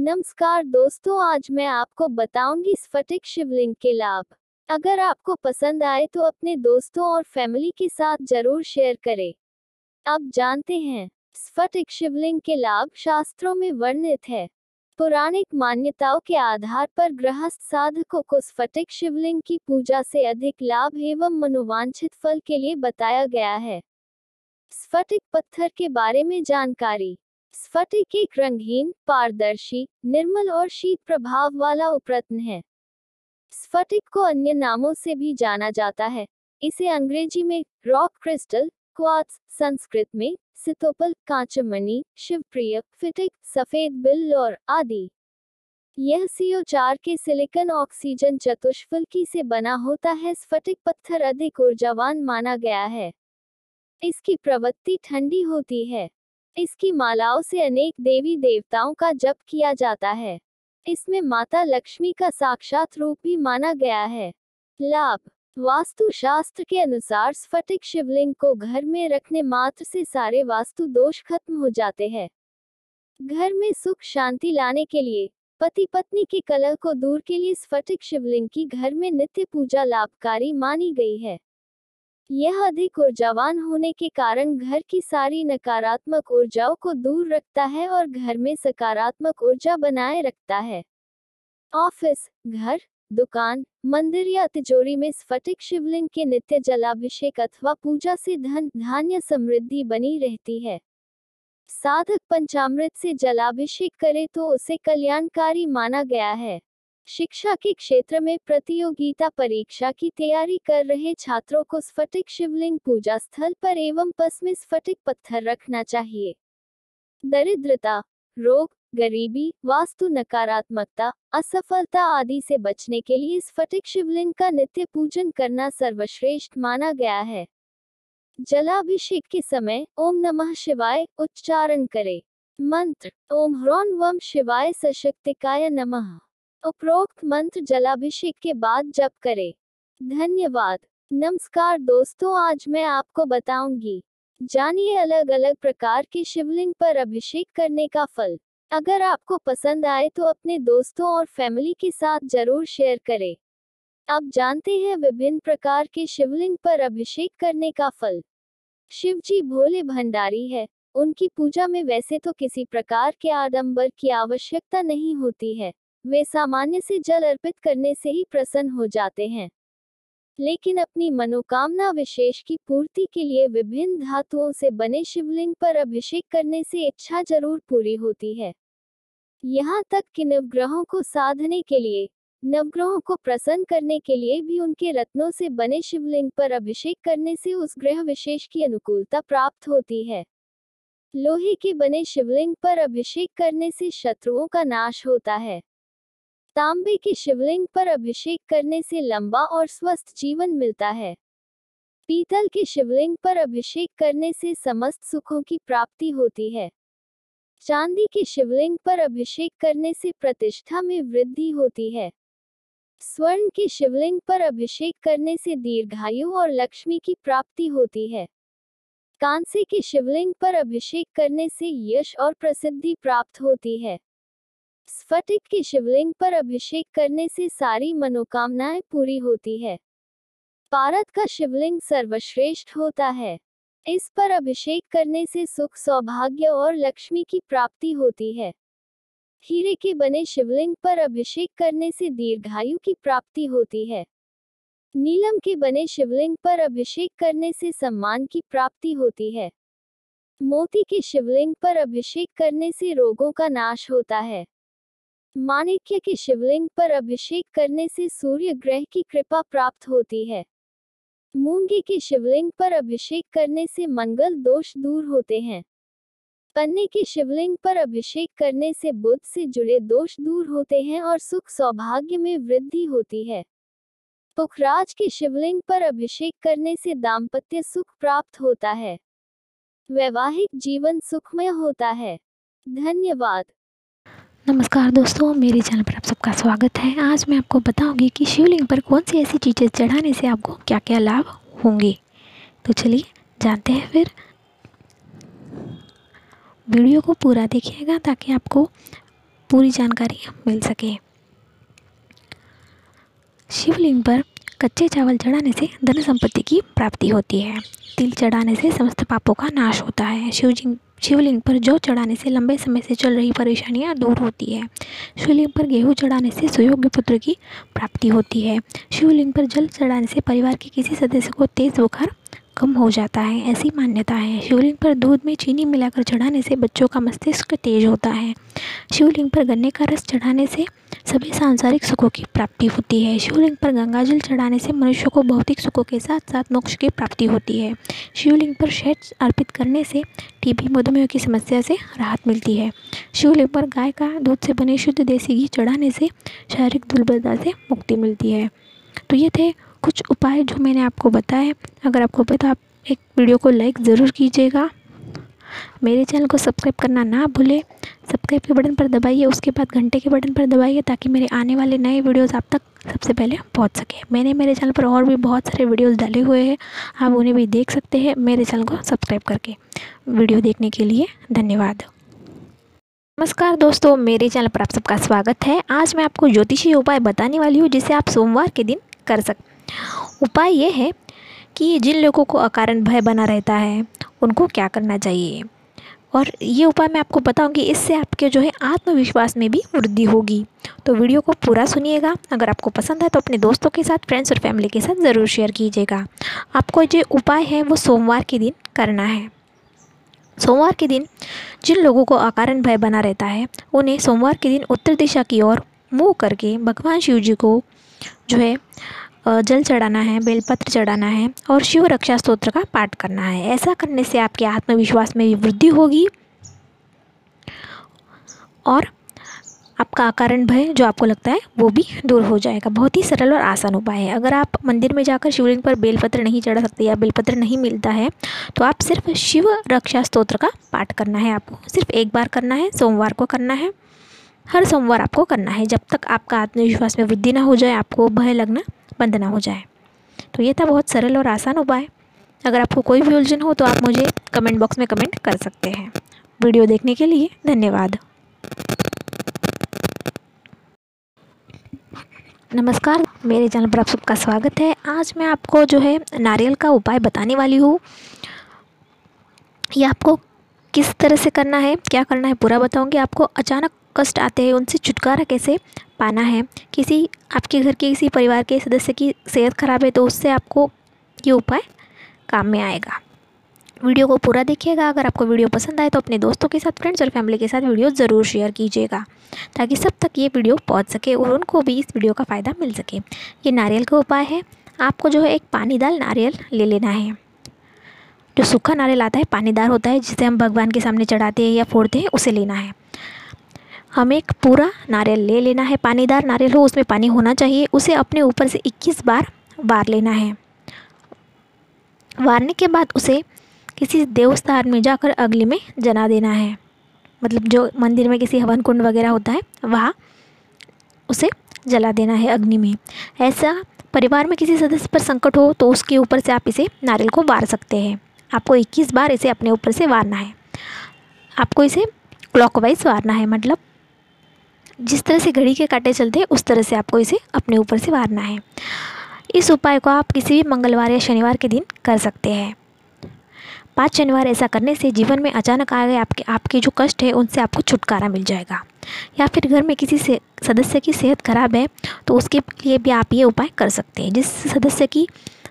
नमस्कार दोस्तों, आज मैं आपको बताऊँगी स्फटिक शिवलिंग के लाभ। अगर आपको पसंद आए तो अपने दोस्तों और फैमिली के साथ ज़रूर शेयर करें। अब जानते हैं, स्फटिक शिवलिंग के लाभ शास्त्रों में वर्णित है। पौराणिक मान्यताओं के आधार पर गृहस्थ साधकों को स्फटिक शिवलिंग की पूजा से अधिक लाभ एवं मनोवांछित फल के लिए बताया गया है। स्फटिक पत्थर के बारे में जानकारी। स्फटिक एक रंगहीन पारदर्शी, निर्मल और शीत प्रभाव वाला उपरत्न है। स्फटिक को अन्य नामों से भी जाना जाता है। इसे अंग्रेज़ी में रॉक क्रिस्टल क्वार्ट्स संस्कृत में सितोपल कांचमणि, शिवप्रिय फिटिक सफ़ेद, बिल और आदि। यह सीओ चार के सिलिकन ऑक्सीजन चतुष्फलकी से बना होता है। स्फटिक पत्थर अधिक ऊर्जावान माना गया है। इसकी प्रवृत्ति ठंडी होती है। इसकी मालाओं से अनेक देवी देवताओं का जप किया जाता है। इसमें माता लक्ष्मी का साक्षात रूप भी माना गया है। लाभ वास्तु शास्त्र के अनुसार स्फटिक शिवलिंग को घर में रखने मात्र से सारे वास्तु दोष खत्म हो जाते हैं। घर में सुख शांति लाने के लिए पति पत्नी के कलह को दूर के लिए स्फटिक शिवलिंग की घर में नित्य पूजा लाभकारी मानी गई है। यह अधिक ऊर्जावान होने के कारण घर की सारी नकारात्मक ऊर्जाओं को दूर रखता है और घर में सकारात्मक ऊर्जा बनाए रखता है। ऑफ़िस, घर, दुकान, मंदिर या तिजोरी में स्फटिक शिवलिंग के नित्य जलाभिषेक अथवा पूजा से धन, धान्य समृद्धि बनी रहती है। साधक पंचामृत से जलाभिषेक करे तो उसे कल्याणकारी माना गया है। शिक्षा के क्षेत्र में प्रतियोगिता परीक्षा की तैयारी कर रहे छात्रों को स्फटिक शिवलिंग पूजा स्थल पर एवं पस में स्फटिक पत्थर रखना चाहिए। दरिद्रता, रोग, गरीबी, वास्तु नकारात्मकता, असफलता आदि से बचने के लिए स्फटिक शिवलिंग का नित्य पूजन करना सर्वश्रेष्ठ माना गया है। जलाभिषेक के समय ओम नमः शिवाय उच्चारण करें। मंत्र, ओम ह्रौन वम शिवाय सशक्तिकाय नमः। उपरोक्त मंत्र जलाभिषेक के बाद जप करें। धन्यवाद। नमस्कार दोस्तों, आज मैं आपको बताऊँगी। जानिए अलग अलग प्रकार के शिवलिंग पर अभिषेक करने का फल। अगर आपको पसंद आए तो अपने दोस्तों और फैमिली के साथ ज़रूर शेयर करें। अब जानते हैं विभिन्न प्रकार के शिवलिंग पर अभिषेक करने का फल। शिव जी भोले भंडारी है। उनकी पूजा में वैसे तो किसी प्रकार के आडंबर की आवश्यकता नहीं होती है। वे सामान्य से जल अर्पित करने से ही प्रसन्न हो जाते हैं। लेकिन अपनी मनोकामना विशेष की पूर्ति के लिए विभिन्न धातुओं से बने शिवलिंग पर अभिषेक करने से इच्छा ज़रूर पूरी होती है। यहाँ तक कि नवग्रहों को साधने के लिए, नवग्रहों को प्रसन्न करने के लिए भी उनके रत्नों से बने शिवलिंग पर अभिषेक करने से उस ग्रह विशेष की अनुकूलता प्राप्त होती है। लोहे के बने शिवलिंग पर अभिषेक करने से शत्रुओं का नाश होता है। तांबे के शिवलिंग पर अभिषेक करने से लंबा और स्वस्थ जीवन मिलता है। पीतल के शिवलिंग पर अभिषेक करने से समस्त सुखों की प्राप्ति होती है। चांदी के शिवलिंग पर अभिषेक करने से प्रतिष्ठा में वृद्धि होती है। स्वर्ण के शिवलिंग पर अभिषेक करने से दीर्घायु और लक्ष्मी की प्राप्ति होती है। कांसे के शिवलिंग पर अभिषेक करने से यश और प्रसिद्धि प्राप्त होती है। स्फटिक के शिवलिंग पर अभिषेक करने से सारी मनोकामनाएँ पूरी होती है। पारत का शिवलिंग सर्वश्रेष्ठ होता है। इस पर अभिषेक करने से सुख, सौभाग्य और लक्ष्मी की प्राप्ति होती है। हीरे के बने शिवलिंग पर अभिषेक करने से दीर्घायु की प्राप्ति होती है। नीलम के बने शिवलिंग पर अभिषेक करने से सम्मान की प्राप्ति होती है। मोती के शिवलिंग पर अभिषेक करने से रोगों का नाश होता है। माणिक्य के शिवलिंग पर अभिषेक करने से सूर्य ग्रह की कृपा प्राप्त होती है। मूँगे के शिवलिंग पर अभिषेक करने से मंगल दोष दूर होते हैं। पन्ने के शिवलिंग पर अभिषेक करने से बुद्ध से जुड़े दोष दूर होते हैं और सुख सौभाग्य में वृद्धि होती है। पुखराज के शिवलिंग पर अभिषेक करने से दाम्पत्य सुख प्राप्त होता है। वैवाहिक जीवन सुखमय होता है। धन्यवाद। नमस्कार दोस्तों, मेरे चैनल पर आप सबका स्वागत है। आज मैं आपको बताऊँगी कि शिवलिंग पर कौन सी ऐसी चीज़ें चढ़ाने से आपको क्या क्या लाभ होंगे। तो चलिए जानते हैं फिर। वीडियो को पूरा देखिएगा ताकि आपको पूरी जानकारी मिल सके। शिवलिंग पर कच्चे चावल चढ़ाने से धन संपत्ति की प्राप्ति होती है। तिल चढ़ाने से समस्त पापों का नाश होता है। शिवजी शिवलिंग पर जौ चढ़ाने से लंबे समय से चल रही परेशानियाँ दूर होती है। शिवलिंग पर गेहूँ चढ़ाने से सुयोग्य पुत्र की प्राप्ति होती है। शिवलिंग पर जल चढ़ाने से परिवार के किसी सदस्य को तेज बुखार कम हो जाता है, ऐसी मान्यता है। शिवलिंग पर दूध में चीनी मिलाकर चढ़ाने से बच्चों का मस्तिष्क तेज होता है। शिवलिंग पर गन्ने का रस चढ़ाने से सभी सांसारिक सुखों की प्राप्ति होती है। शिवलिंग पर गंगाजल चढ़ाने से मनुष्य को भौतिक सुखों के साथ साथ मोक्ष की प्राप्ति होती है। शिवलिंग पर शहद अर्पित करने से टीबी मधुमेह की समस्या से राहत मिलती है। शिवलिंग पर गाय का दूध से बने शुद्ध देसी घी चढ़ाने से शारीरिक दुर्बलता से मुक्ति मिलती है। तो ये थे कुछ उपाय जो मैंने आपको बताए अगर आपको पता आप एक वीडियो को लाइक ज़रूर कीजिएगा। मेरे चैनल को सब्सक्राइब करना ना भूलें। सब्सक्राइब के बटन पर दबाइए, उसके बाद घंटे के बटन पर दबाइए, ताकि मेरे आने वाले नए वीडियोस आप तक सबसे पहले पहुँच सके। मैंने मेरे चैनल पर और भी बहुत सारे वीडियोस डाले हुए हैं। आप उन्हें भी देख सकते हैं मेरे चैनल को सब्सक्राइब करके। वीडियो देखने के लिए धन्यवाद। नमस्कार दोस्तों, मेरे चैनल पर आप सबका स्वागत है। आज मैं आपको ज्योतिषी उपाय बताने वाली हूँ, जिसे आप सोमवार के दिन कर सकते उपाय ये है कि जिन लोगों को अकारण भय बना रहता है, उनको क्या करना चाहिए? और ये उपाय मैं आपको बताऊँगी, इससे आपके जो है आत्मविश्वास में भी वृद्धि होगी। तो वीडियो को पूरा सुनिएगा, अगर आपको पसंद है तो अपने दोस्तों के साथ फ्रेंड्स और फैमिली के साथ ज़रूर शेयर कीजिएगा। आपको जो उपाय है वो सोमवार के दिन करना है। सोमवार के दिन जिन लोगों को अकारण भय बना रहता है, उन्हें सोमवार के दिन उत्तर दिशा की ओर मुँह करके भगवान शिव जी को जो है जल चढ़ाना है, बेलपत्र चढ़ाना है और शिव रक्षा स्त्रोत्र का पाठ करना है। ऐसा करने से आपके आत्मविश्वास में भी वृद्धि होगी और आपका अकारण भय जो आपको लगता है, वो भी दूर हो जाएगा। बहुत ही सरल और आसान उपाय है। अगर आप मंदिर में जाकर शिवलिंग पर बेलपत्र नहीं चढ़ा सकते या बेलपत्र नहीं मिलता है तो आप सिर्फ़ शिव रक्षा स्त्रोत्र का पाठ करना है आपको। सिर्फ़ एक बार करना है, सोमवार को करना है, हर सोमवार आपको करना है। जब तक आपका आत्मविश्वास में वृद्धि ना हो जाए, आपको भय लगना बंद ना हो जाए। तो ये था बहुत सरल और आसान उपाय। अगर आपको कोई भी उलझन हो तो आप मुझे कमेंट बॉक्स में कमेंट कर सकते हैं। वीडियो देखने के लिए धन्यवाद। नमस्कार, मेरे चैनल पर आप सबका स्वागत है। आज मैं आपको जो है नारियल का उपाय बताने वाली हूँ। ये आपको किस तरह से करना है, क्या करना है पूरा बताऊँगी। आपको अचानक कष्ट आते हैं, उनसे छुटकारा कैसे पाना है। किसी, आपके घर के किसी परिवार के सदस्य की सेहत ख़राब है तो उससे आपको ये उपाय काम में आएगा। वीडियो को पूरा देखिएगा। अगर आपको वीडियो पसंद आए तो अपने दोस्तों के साथ फ्रेंड्स और फैमिली के साथ वीडियो ज़रूर शेयर कीजिएगा, ताकि सब तक ये वीडियो पहुँच सके और उनको भी इस वीडियो का फ़ायदा मिल सके। ये नारियल का उपाय है। आपको जो है एक पानीदार नारियल ले लेना है। जो सूखा नारियल आता है, पानीदार होता है, जिसे हम भगवान के सामने चढ़ाते हैं या फोड़ते हैं, उसे लेना है। हमें एक पूरा नारियल ले लेना है, पानीदार नारियल हो, उसमें पानी होना चाहिए, उसे अपने ऊपर से 21 बार वार लेना है। वारने के बाद उसे किसी देवस्थान में जाकर अगली में जना देना है। मतलब जो मंदिर में किसी हवन कुंड वगैरह होता है, वहाँ उसे जला देना है अग्नि में। ऐसा परिवार में किसी सदस्य पर संकट हो तो उसके ऊपर से आप इसे नारियल को वार सकते हैं। आपको 21 बार इसे अपने ऊपर से वारना है। आपको इसे क्लॉकवाइज वारना है मतलब जिस तरह से घड़ी के कांटे चलते हैं, उस तरह से आपको इसे अपने ऊपर से वारना है। इस उपाय को आप किसी भी मंगलवार या शनिवार के दिन कर सकते हैं। पाँच शनिवार ऐसा करने से जीवन में अचानक आ गए आपके आपके जो कष्ट है, उनसे आपको छुटकारा मिल जाएगा। या फिर घर में किसी से, सदस्य की सेहत खराब है तो उसके लिए भी आप ये उपाय कर सकते हैं। जिस सदस्य की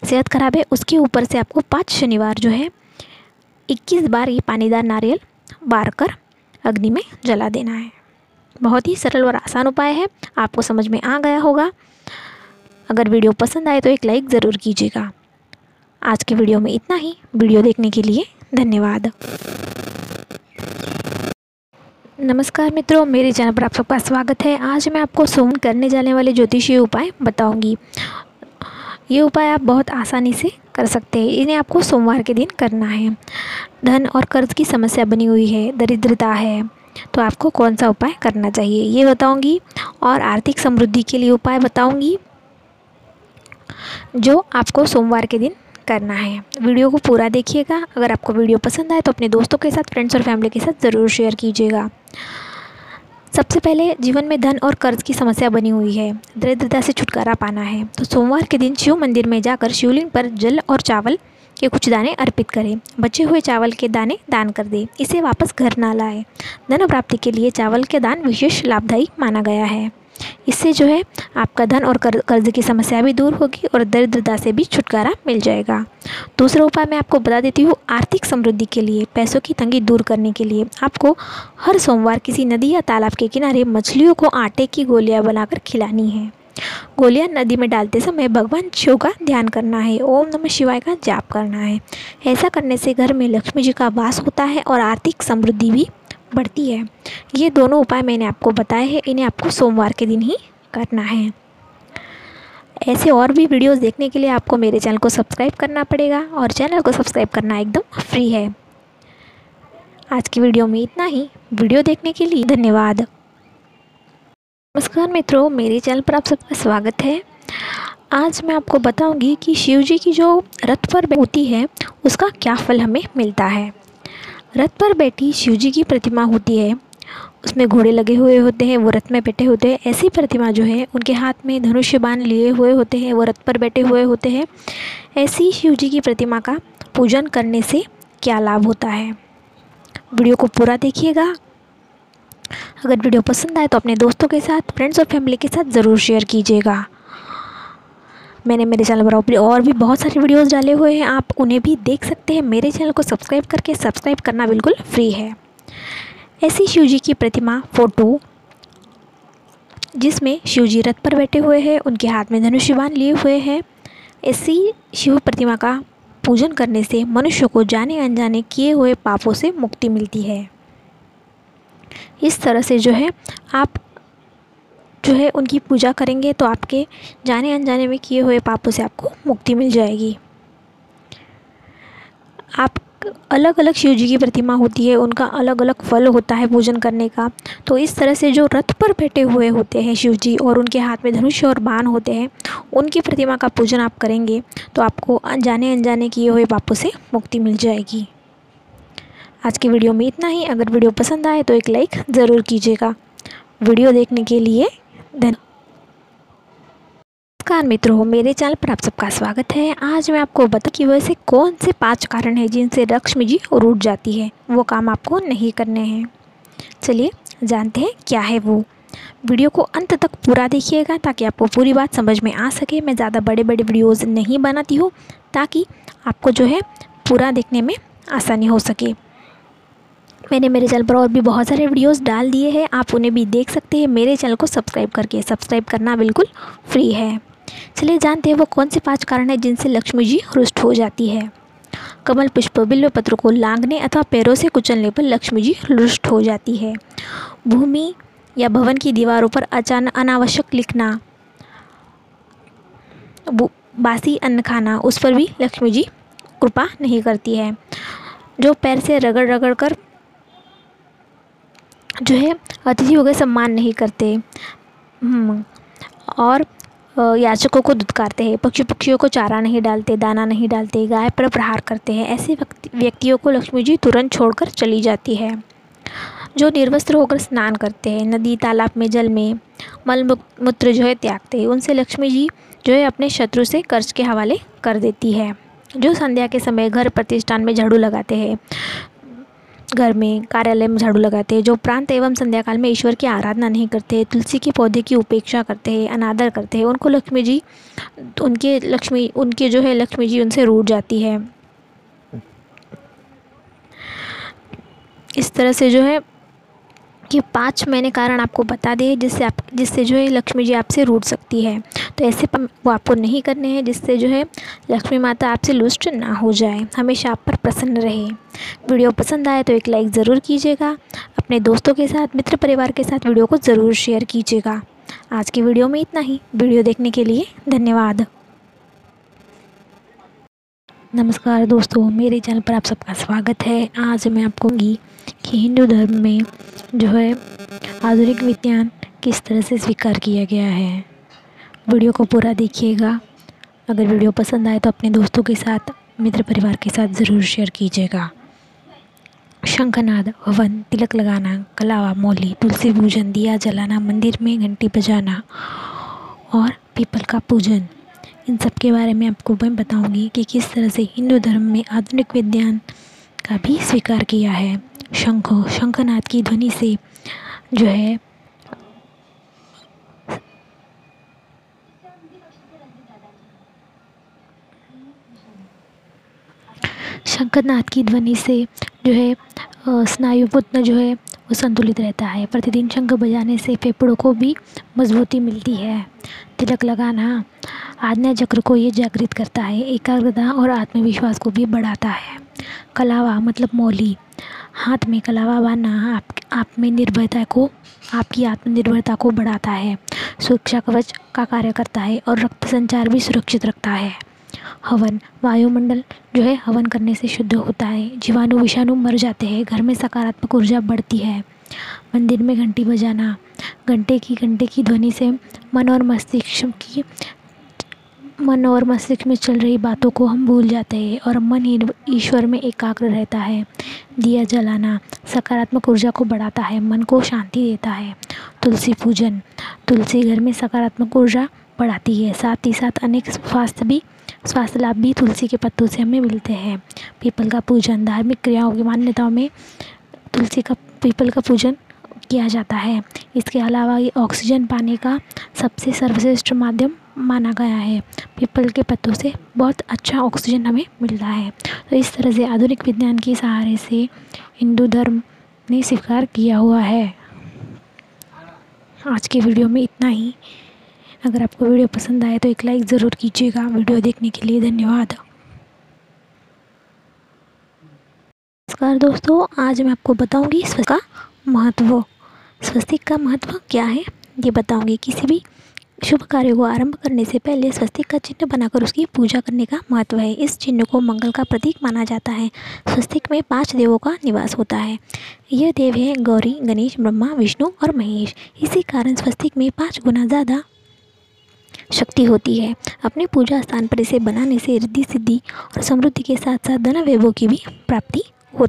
सेहत खराब है, उसके ऊपर से आपको पाँच शनिवार जो है, इक्कीस बार ये पानीदार नारियल बार कर अग्नि में जला देना है। बहुत ही सरल और आसान उपाय है। आपको समझ में आ गया होगा। अगर वीडियो पसंद आए तो एक लाइक ज़रूर कीजिएगा। आज के वीडियो में इतना ही। वीडियो देखने के लिए धन्यवाद। नमस्कार मित्रों, मेरे चैनल पर आप सबका स्वागत है। आज मैं आपको सोम करने जाने वाले ज्योतिषीय उपाय बताऊँगी। ये उपाय आप बहुत आसानी से कर सकते हैं। इन्हें आपको सोमवार के दिन करना है। धन और कर्ज की समस्या बनी हुई है। दरिद्रता है। तो आपको कौन सा उपाय करना चाहिए? ये बताऊँगी और आर्थिक समृद्धि के लिए उपाय बताऊँगी जो आपको सोमवार के दिन करना है। वीडियो को पूरा देखिएगा। अगर आपको वीडियो पसंद आए तो अपने दोस्तों के साथ फ्रेंड्स और फैमिली के साथ ज़रूर शेयर कीजिएगा। सबसे पहले जीवन में धन और कर्ज की समस्या बनी हुई है। दरिद्रता से छुटकारा पाना है। तो सोमवार के दिन शिव मंदिर में जाकर शिवलिंग पर जल और चावल के कुछ दाने अर्पित करें। बचे हुए चावल के दाने दान कर दें। इसे वापस घर ना लाए। धन प्राप्ति के लिए चावल के दान विशेष लाभदायी माना गया है। इससे जो है, आपका धन और कर्ज की समस्या भी दूर होगी और दरिद्रता से भी छुटकारा मिल जाएगा। दूसरा उपाय मैं आपको बता देती हूँ, आर्थिक समृद्धि के लिए। पैसों की तंगी दूर करने के लिए आपको हर सोमवार किसी नदी या तालाब के किनारे मछलियों को आटे की गोलियाँ बनाकर खिलानी है। गोलियाँ नदी में डालते समय भगवान शिव का ध्यान करना है, ओम नमः शिवाय का जाप करना है। ऐसा करने से घर में लक्ष्मी जी का वास होता है और आर्थिक समृद्धि भी बढ़ती है। ये दोनों उपाय मैंने आपको बताए हैं, इन्हें आपको सोमवार के दिन ही करना है। ऐसे और भी वीडियोस देखने के लिए आपको मेरे चैनल को सब्सक्राइब करना पड़ेगा और चैनल को सब्सक्राइब करना एकदम फ्री है। आज की वीडियो में इतना ही। वीडियो देखने के लिए धन्यवाद। नमस्कार मित्रों, मेरे चैनल पर आप सबका स्वागत है। आज मैं आपको बताऊँगी कि शिव जी की जो रथ पर होती है, उसका क्या फल हमें मिलता है। रथ पर बैठी शिव जी की प्रतिमा होती है। उसमें घोड़े लगे हुए होते हैं, वो रथ में बैठे होते हैं। ऐसी प्रतिमा जो है, उनके हाथ में धनुष्य बाण लिए हुए होते हैं, वो रथ पर बैठे हुए होते हैं। ऐसी शिव जी की प्रतिमा का पूजन करने से क्या लाभ होता है? वीडियो को पूरा देखिएगा। अगर वीडियो पसंद आए तो अपने दोस्तों के साथ फ्रेंड्स और फैमिली के साथ ज़रूर शेयर कीजिएगा। मैंने मेरे चैनल पर और भी बहुत सारे वीडियोस डाले हुए हैं, आप उन्हें भी देख सकते हैं। मेरे चैनल को सब्सक्राइब करके सब्सक्राइब करना बिल्कुल फ्री है। ऐसी शिव जी की प्रतिमा फ़ोटो, जिसमें शिव जी रथ पर बैठे हुए हैं, उनके हाथ में धनुष्यबान लिए हुए हैं, ऐसी शिव प्रतिमा का पूजन करने से मनुष्य को जाने अनजाने किए हुए पापों से मुक्ति मिलती है। इस तरह से जो है, आप जो है उनकी पूजा करेंगे तो आपके जाने अनजाने में किए हुए पापों से आपको मुक्ति मिल जाएगी। आप अलग अलग शिव जी की प्रतिमा होती है, उनका अलग अलग फल होता है पूजन करने का। तो इस तरह से जो रथ पर बैठे हुए होते हैं शिव जी और उनके हाथ में धनुष्य और बाण होते हैं, उनकी प्रतिमा का पूजन आप करेंगे तो आपको जाने अनजाने किए हुए पापों से मुक्ति मिल जाएगी। आज की वीडियो में इतना ही। अगर वीडियो पसंद आए तो एक लाइक ज़रूर कीजिएगा। वीडियो देखने के लिए धन्यवाद नमस्कार मित्रों, मेरे चैनल पर आप सबका स्वागत है। आज मैं आपको बता कि वैसे कौन से पाँच कारण हैं जिनसे लक्ष्मी जी रूट जाती है। वो काम आपको नहीं करने हैं। चलिए जानते हैं क्या है वो। वीडियो को अंत तक पूरा देखिएगा ताकि आपको पूरी बात समझ में आ सके। मैं ज़्यादा बड़े बड़े वीडियोज़ नहीं बनाती हूँ ताकि आपको जो है पूरा देखने में आसानी हो सके। मैंने मेरे चैनल पर और भी बहुत सारे वीडियोस डाल दिए हैं। आप उन्हें भी देख सकते हैं। मेरे चैनल को सब्सक्राइब करके सब्सक्राइब करना बिल्कुल फ्री है। चलिए जानते हैं वो कौन से पाँच कारण हैं जिनसे लक्ष्मी जी रुष्ट हो जाती है। कमल पुष्प बिल्व पत्र को लांगने अथवा पैरों से कुचलने पर लक्ष्मी जी रुष्ट हो जाती है। भूमि या भवन की दीवारों पर अचानक अनावश्यक लिखना बासी अन्न खाना, उस पर भी लक्ष्मी जी कृपा नहीं करती है। जो पैर से रगड़ रगड़ कर जो है अतिथियों का सम्मान नहीं करते। हम्म, और याचकों को दुदकारते हैं पक्षी पक्षियों को चारा नहीं डालते दाना नहीं डालते गाय पर प्रहार करते हैं ऐसे व्यक्तियों को लक्ष्मी जी तुरंत छोड़कर चली जाती है। जो निर्वस्त्र होकर स्नान करते हैं नदी तालाब में जल में मल मूत्र जो है त्यागते हैं उनसे लक्ष्मी जी जो है अपने शत्रु से कर्ज के हवाले कर देती है। जो संध्या के समय घर प्रतिष्ठान में झाड़ू लगाते हैं घर में कार्यालय में झाड़ू लगाते हैं जो प्रांत एवं संध्याकाल में ईश्वर की आराधना नहीं करते, तुलसी के पौधे की उपेक्षा करते हैं अनादर करते हैं उनको लक्ष्मी जी, उनके लक्ष्मी, उनके जो है लक्ष्मी जी उनसे रूट जाती है। इस तरह से जो है कि पाँच मैंने कारण आपको बता दिए जिससे आप, जिससे जो है लक्ष्मी जी आपसे रूट सकती है। तो ऐसे वो आपको नहीं करने हैं, जिससे जो है लक्ष्मी माता आपसे लुष्ट ना हो जाए। हमेशा आप पर प्रसन्न रहे। वीडियो पसंद आए तो एक लाइक ज़रूर कीजिएगा। अपने दोस्तों के साथ, मित्र परिवार के साथ वीडियो को ज़रूर शेयर कीजिएगा। आज की वीडियो में इतना ही। वीडियो देखने के लिए धन्यवाद। नमस्कार दोस्तों, मेरे चैनल पर आप सबका स्वागत है। आज मैं आपको कहूँगी कि हिंदू धर्म में जो है, आधुनिक विज्ञान किस तरह से स्वीकार किया गया है। वीडियो को पूरा देखिएगा। अगर वीडियो पसंद आए तो अपने दोस्तों के साथ, मित्र परिवार के साथ ज़रूर शेयर कीजिएगा। शंखनाद हवन तिलक लगाना, कलावा, मौली, तुलसी पूजन, दिया जलाना, मंदिर में घंटी बजाना और पीपल का पूजन। इन सब के बारे में आपको मैं बताऊँगी कि किस तरह से हिंदू धर्म में आधुनिक विज्ञान का भी स्वीकार किया है। शंख, शंखनाद की ध्वनि से जो है, शंखनाद की ध्वनि से जो है स्नायु पुत्र जो है वो संतुलित रहता है। प्रतिदिन शंख बजाने से फेफड़ों को भी मजबूती मिलती है। तिलक लगाना, आज्ञा चक्र को ये जागृत करता है। एकाग्रता और आत्मविश्वास को भी बढ़ाता है। कलावा मतलब मौली, हाथ में कलावा बांधना आप आप में निर्भरता को, आपकी आत्मनिर्भरता को बढ़ाता है। सुरक्षा कवच का कार्य करता है और रक्त संचार भी सुरक्षित रखता है। हवन। वायुमंडल जो है, हवन करने से शुद्ध होता है। जीवाणु विषाणु मर जाते हैं। घर में सकारात्मक ऊर्जा बढ़ती है। मंदिर में घंटी बजाना। घंटे की घंटे की ध्वनि से मन और मस्तिष्क की, मन और मस्तिष्क में चल रही बातों को हम भूल जाते हैं और मन ईश्वर में एकाग्र रहता है। दिया जलाना सकारात्मक ऊर्जा को बढ़ाता है। मन को शांति देता है। तुलसी पूजन। तुलसी घर में सकारात्मक ऊर्जा बढ़ाती है। साथ ही साथ अनेक स्वास्थ्य भी स्वास्थ्य लाभ भी तुलसी के पत्तों से हमें मिलते हैं। पीपल का पूजन, धार्मिक क्रियाओं की मान्यताओं में तुलसी का, पीपल का पूजन किया जाता है। इसके अलावा ये ऑक्सीजन पाने का सबसे सर्वश्रेष्ठ माध्यम माना गया है। पीपल के पत्तों से बहुत अच्छा ऑक्सीजन हमें मिलता है। तो इस तरह से आधुनिक विज्ञान के सहारे से हिंदू धर्म ने स्वीकार किया हुआ है। आज के वीडियो में इतना ही। अगर आपको वीडियो पसंद आए तो एक लाइक ज़रूर कीजिएगा। वीडियो देखने के लिए धन्यवाद। नमस्कार दोस्तों, आज मैं आपको बताऊँगी स्वस्तिक का महत्व। स्वस्तिक का महत्व क्या है? ये बताऊँगी किसी भी शुभ कार्य को आरंभ करने से पहले स्वस्तिक का चिन्ह बनाकर उसकी पूजा करने का महत्व है। इस चिन्ह को मंगल का प्रतीक माना जाता है। स्वस्तिक में पाँच देवों का निवास होता है। यह देव है गौरी, गणेश, ब्रह्मा, विष्णु और महेश। इसी कारण स्वस्तिक में पाँच गुना ज़्यादा शक्ति होती है। अपने पूजा स्थान पर इसे बनाने से रिद्धि, सिद्धि और समृद्धि के साथ साथ धन वैभव की भी प्राप्ति हो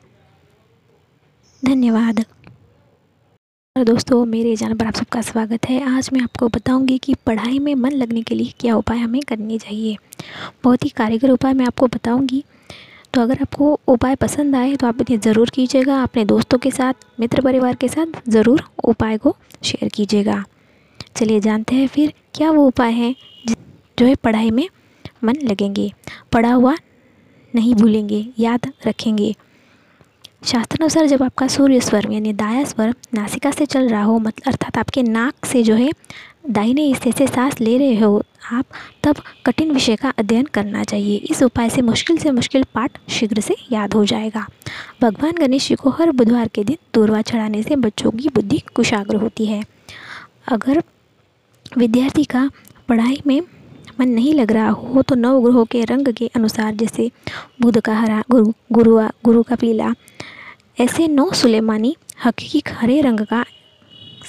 धन्यवाद। दोस्तों, मेरे चैनल पर आप सबका स्वागत है। आज मैं आपको बताऊँगी कि पढ़ाई में मन लगने के लिए क्या उपाय हमें करने चाहिए। बहुत ही कारीगर उपाय मैं आपको बताऊँगी। तो अगर आपको उपाय पसंद आए तो आप इन्हें ज़रूर कीजिएगा। अपने दोस्तों के साथ मित्र परिवार के साथ ज़रूर उपाय को शेयर कीजिएगा। चलिए जानते हैं फिर क्या वो उपाय हैं जो है पढ़ाई में मन लगेंगे। पढ़ा हुआ नहीं भूलेंगे, याद रखेंगे। शास्त्रानुसार जब आपका सूर्य स्वर यानी दाया स्वर नासिका से चल रहा हो मतलब अर्थात आपके नाक से जो है दाहिने हिस्से से सांस ले रहे हो आप, तब कठिन विषय का अध्ययन करना चाहिए। इस उपाय से मुश्किल से मुश्किल पाठ शीघ्र से याद हो जाएगा। भगवान गणेश जी को हर बुधवार के दिन दूरवा चढ़ाने से बच्चों की बुद्धि कुशाग्र होती है। अगर विद्यार्थी का पढ़ाई में मन नहीं लग रहा हो तो नव ग्रहों के रंग के अनुसार जैसे बुध का हरा, गुरु, गुरुआ, गुरु का पीला, ऐसे नौ सुलेमानी हकीकी हरे रंग का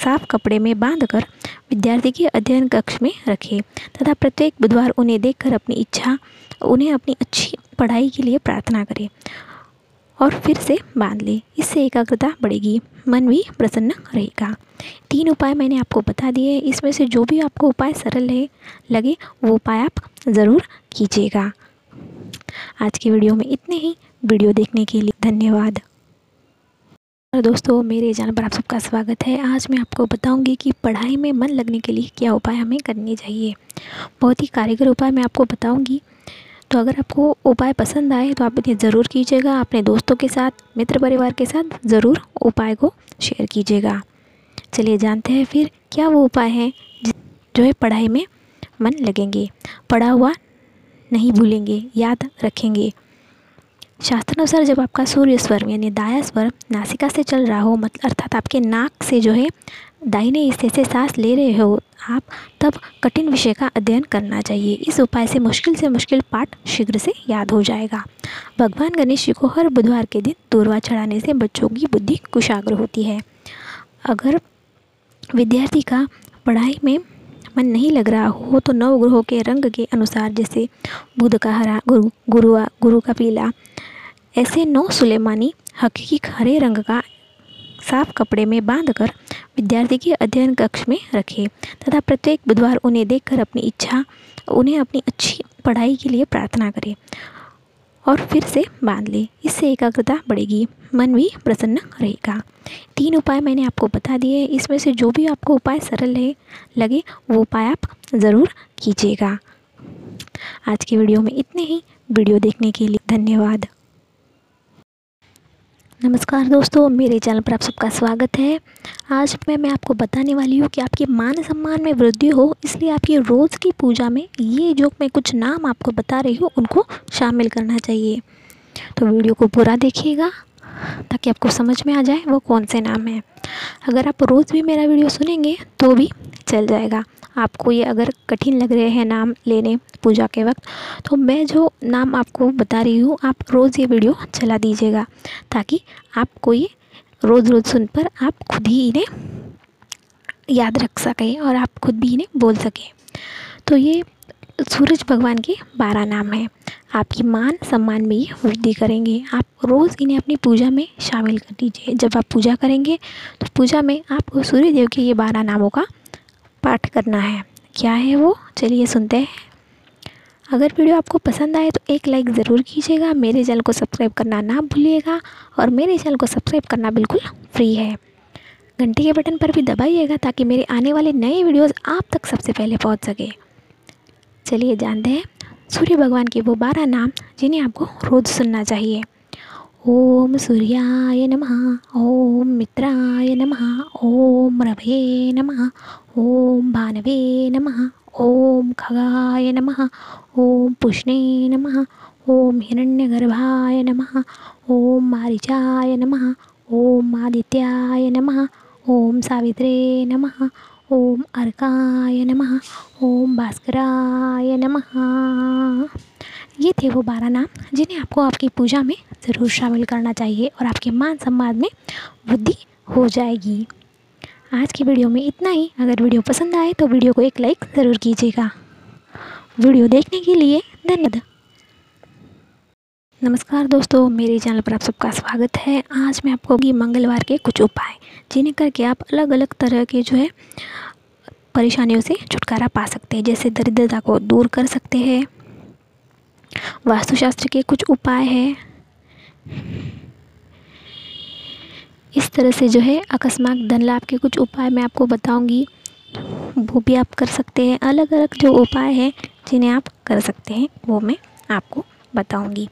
साफ़ कपड़े में बांधकर विद्यार्थी के अध्ययन कक्ष में रखे तथा प्रत्येक बुधवार उन्हें देखकर अपनी इच्छा, उन्हें अपनी अच्छी पढ़ाई के लिए प्रार्थना करें। और फिर से बाँध ले। इससे एकाग्रता बढ़ेगी, मन भी प्रसन्न रहेगा। तीन उपाय मैंने आपको बता दिए इसमें से जो भी आपको उपाय सरल है, लगे, वो उपाय आप ज़रूर कीजिएगा। आज की वीडियो में इतने ही। वीडियो देखने के लिए धन्यवाद। दोस्तों, मेरे चैनल पर आप सबका स्वागत है। आज मैं आपको बताऊँगी कि पढ़ाई में मन लगने के लिए क्या उपाय हमें करने चाहिए। बहुत ही कारीगर उपाय मैं आपको बताऊँगी। तो अगर आपको उपाय पसंद आए तो आप इन्हें ज़रूर कीजिएगा। अपने दोस्तों के साथ, मित्र परिवार के साथ ज़रूर उपाय को शेयर कीजिएगा। चलिए जानते हैं फिर क्या वो उपाय हैं जो है पढ़ाई में मन लगेंगे, पढ़ा हुआ नहीं भूलेंगे, याद रखेंगे। शास्त्रानुसार जब आपका सूर्य स्वर यानी दाया स्वर नासिका से चल रहा हो मतलब अर्थात आपके नाक से जो है दाहिने हिस्से से सांस ले रहे हो, आप तब कठिन विषय का अध्ययन करना चाहिए। इस उपाय से मुश्किल से मुश्किल पाठ शीघ्र से याद हो जाएगा। भगवान गणेश जी को हर बुधवार के दिन दूरवा चढ़ाने से बच्चों की बुद्धि कुशाग्र होती है। अगर विद्यार्थी का पढ़ाई में मन नहीं लग रहा हो तो नव ग्रहों के रंग के अनुसार जैसे बुध का हरा, गुरु, गुरुआ, गुरु का पीला, ऐसे नौ सुलेमानी हकीक हरे रंग का साफ़ कपड़े में बांधकर विद्यार्थी के अध्ययन कक्ष में रखें तथा प्रत्येक बुधवार उन्हें देखकर अपनी इच्छा, उन्हें अपनी अच्छी पढ़ाई के लिए प्रार्थना करें और फिर से बाँध लें। इससे एकाग्रता बढ़ेगी, मन भी प्रसन्न रहेगा। तीन उपाय मैंने आपको बता दिए इसमें से जो भी आपको उपाय सरल है, लगे, वो उपाय आप ज़रूर कीजिएगा। आज की वीडियो में इतने ही। वीडियो देखने के लिए धन्यवाद। नमस्कार दोस्तों, मेरे चैनल पर आप सबका स्वागत है। आज मैं मैं आपको बताने वाली हूँ कि आपके मान सम्मान में वृद्धि हो, इसलिए आपकी रोज़ की पूजा में ये जो मैं कुछ नाम आपको बता रही हूँ, उनको शामिल करना चाहिए। तो वीडियो को पूरा देखिएगा, ताकि आपको समझ में आ जाए वो कौन से नाम हैं। अगर आप रोज़ भी मेरा वीडियो सुनेंगे तो भी चल जाएगा। आपको ये अगर कठिन लग रहे हैं नाम लेने पूजा के वक्त तो मैं जो नाम आपको बता रही हूँ, आप रोज़ ये वीडियो चला दीजिएगा, ताकि आपको ये रोज़ रोज़ सुन पर आप खुद ही इन्हें याद रख सकें और आप खुद भी इन्हें बोल सकें। तो ये सूरज भगवान के बारह नाम हैं। आपकी मान, सम्मान में ये वृद्धि करेंगे। आप रोज़ इन्हें अपनी पूजा में शामिल कर दीजिए जब आप पूजा करेंगे तो पूजा में आपको सूर्य देव के ये बारह नामों का पाठ करना है। क्या है वो? चलिए सुनते हैं। अगर वीडियो आपको पसंद आए तो एक लाइक ज़रूर कीजिएगा। मेरे चैनल को सब्सक्राइब करना ना भूलिएगा और मेरे चैनल को सब्सक्राइब करना बिल्कुल फ्री है। घंटी के बटन पर भी दबाइएगा ताकि मेरे आने वाले नए वीडियोस आप तक सबसे पहले पहुँच सके। चलिए जानते हैं। सूर्य भगवान के वो बारह नाम जिन्हें आपको रोज़ सुनना चाहिए। ओम सूर्याय नमः, ओम मित्राय नमः, ओम रभे नमः, ओम भानवे नमः, ओम खगाय नमः, ओम पुष्णे नमः, ओम हिरण्यगर्भाय नमः, ओम मारिचाय नमः, ओम आदित्याय नमः, ओम सावित्रे नमः ओम अर्काय नमः, ओम भास्कराय नमः। ये थे वो बारह नाम, जिन्हें आपको आपकी पूजा में ज़रूर शामिल करना चाहिए और आपके मान सम्मान में वृद्धि हो जाएगी। आज की वीडियो में इतना ही। अगर वीडियो पसंद आए तो वीडियो को एक लाइक ज़रूर कीजिएगा। वीडियो देखने के लिए धन्यवाद। नमस्कार दोस्तों, मेरे चैनल पर आप सबका स्वागत है। आज मैं आपको मंगलवार के कुछ उपाय, जिन्हें करके आप अलग अलग तरह के जो है, परेशानियों से छुटकारा पा सकते हैं, जैसे दरिद्रता को दूर कर सकते हैं। वास्तुशास्त्र के कुछ उपाय हैं। इस तरह से जो है, अकस्मात धन लाभ के कुछ उपाय मैं आपको बताऊँगी। वो भी आप कर सकते हैं। अलग अलग जो उपाय हैं, जिन्हें आप कर सकते हैं, वो मैं आपको बताऊँगी।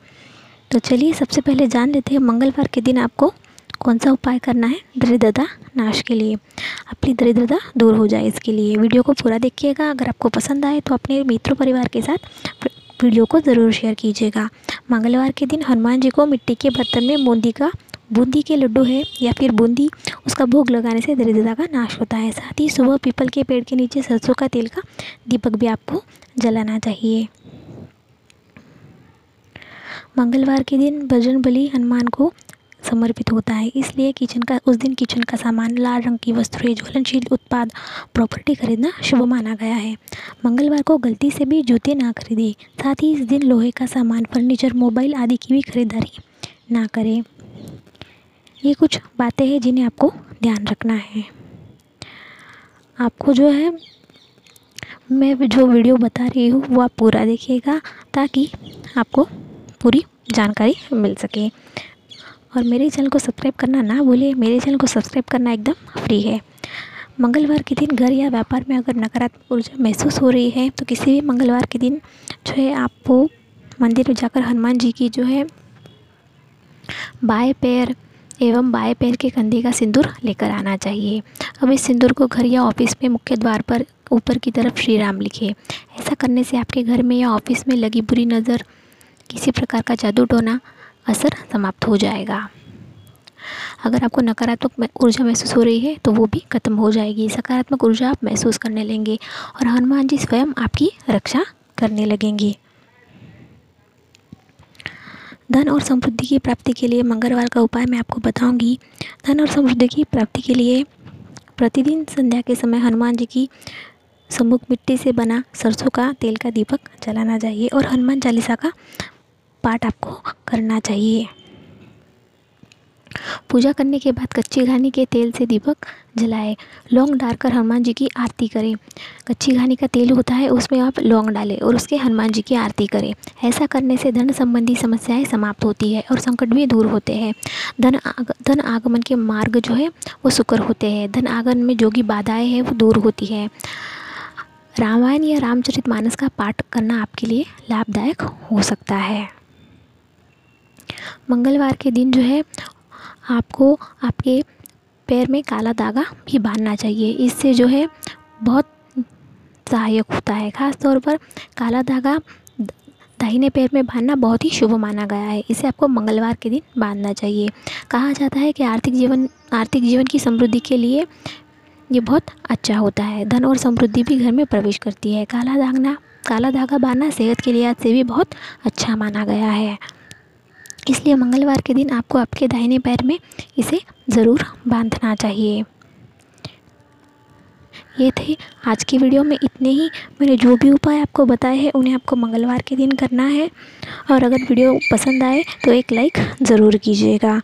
तो चलिए सबसे पहले जान लेते हैं मंगलवार के दिन आपको कौन सा उपाय करना है दरिद्रता नाश के लिए। अपनी दरिद्रता दूर हो जाए इसके लिए। वीडियो को पूरा देखिएगा। अगर आपको पसंद आए तो अपने मित्रों परिवार के साथ वीडियो को ज़रूर शेयर कीजिएगा। मंगलवार के दिन हनुमान जी को मिट्टी के बर्तन में बूंदी का, बूंदी के लड्डू है या फिर बूंदी, उसका भोग लगाने से दरिद्रता का नाश होता है। साथ ही सुबह पीपल के पेड़ के नीचे सरसों का तेल का दीपक भी आपको जलाना चाहिए। मंगलवार के दिन भजन बलि हनुमान को समर्पित होता है। इसलिए किचन का, उस दिन किचन का सामान, लाल रंग की वस्तुएँ ज्वलनशील उत्पाद प्रॉपर्टी खरीदना शुभ माना गया है। मंगलवार को गलती से भी जूते ना खरीदें। साथ ही इस दिन लोहे का सामान फर्नीचर मोबाइल आदि की भी खरीदारी ना करें। ये कुछ बातें हैं जिन्हें आपको ध्यान रखना है। आपको जो है, मैं जो वीडियो बता रही हूँ, वो आप पूरा देखिएगा ताकि आपको पूरी जानकारी मिल सके। और मेरे चैनल को सब्सक्राइब करना ना भूलिए, मेरे चैनल को सब्सक्राइब करना एकदम फ्री है। मंगलवार के दिन घर या व्यापार में अगर नकारात्मक ऊर्जा महसूस हो रही है तो किसी भी मंगलवार के दिन जो है आपको मंदिर में जाकर हनुमान जी की जो है बाएँ पैर एवं बाएँ पैर के कंधे का सिंदूर लेकर आना चाहिए। अब इस सिंदूर को घर या ऑफ़िस में मुख्य द्वार पर ऊपर की तरफ़ श्री राम लिखे। ऐसा करने से आपके घर में या ऑफ़िस में लगी बुरी नज़र किसी प्रकार का जादू टोना असर समाप्त हो जाएगा। अगर आपको नकारात्मक ऊर्जा महसूस हो रही है तो वो भी खत्म हो जाएगी। सकारात्मक ऊर्जा आप महसूस करने लेंगे और हनुमान जी स्वयं आपकी रक्षा करने लगेंगे। धन और समृद्धि की प्राप्ति के लिए मंगलवार का उपाय मैं आपको बताऊँगी। धन और समृद्धि की प्राप्ति के लिए प्रतिदिन संध्या के समय हनुमान जी की सम्मुख मिट्टी से बना सरसों का तेल का दीपक जलाना चाहिए और हनुमान चालीसा का पाठ आपको करना चाहिए। पूजा करने के बाद कच्ची घानी के तेल से दीपक जलाए। लौंग डालकर हनुमान जी की आरती करें। कच्ची घानी का तेल होता है उसमें आप लौंग डालें और उसके हनुमान जी की आरती करें। ऐसा करने से धन संबंधी समस्याएँ समाप्त होती है और संकट भी दूर होते हैं। धन आग, धन आगमन के मार्ग जो है वो सुकर होते हैं। धन आगमन में जो भी बाधाएँ हैं वो दूर होती है। रामायण या रामचरित मानस का पाठ करना आपके लिए लाभदायक हो सकता है। मंगलवार के दिन जो है, आपको आपके पैर में काला धागा भी बांधना चाहिए। इससे जो है, बहुत सहायक होता है। ख़ास तौर पर काला धागा दाहिने पैर में बांधना बहुत ही शुभ माना गया है। इसे आपको मंगलवार के दिन बांधना चाहिए। कहा जाता है कि आर्थिक जीवन आर्थिक जीवन की समृद्धि के लिए ये बहुत अच्छा होता है। धन और समृद्धि भी घर में प्रवेश करती है। काला धागना, काला धागा बांधना सेहत के लिहाज से भी बहुत अच्छा माना गया है। इसलिए मंगलवार के दिन आपको आपके दाहिने पैर में इसे ज़रूर बांधना चाहिए। ये थे आज की वीडियो में इतने ही। मैंने जो भी उपाय आपको बताए हैं, उन्हें आपको मंगलवार के दिन करना है। और अगर वीडियो पसंद आए तो एक लाइक ज़रूर कीजिएगा।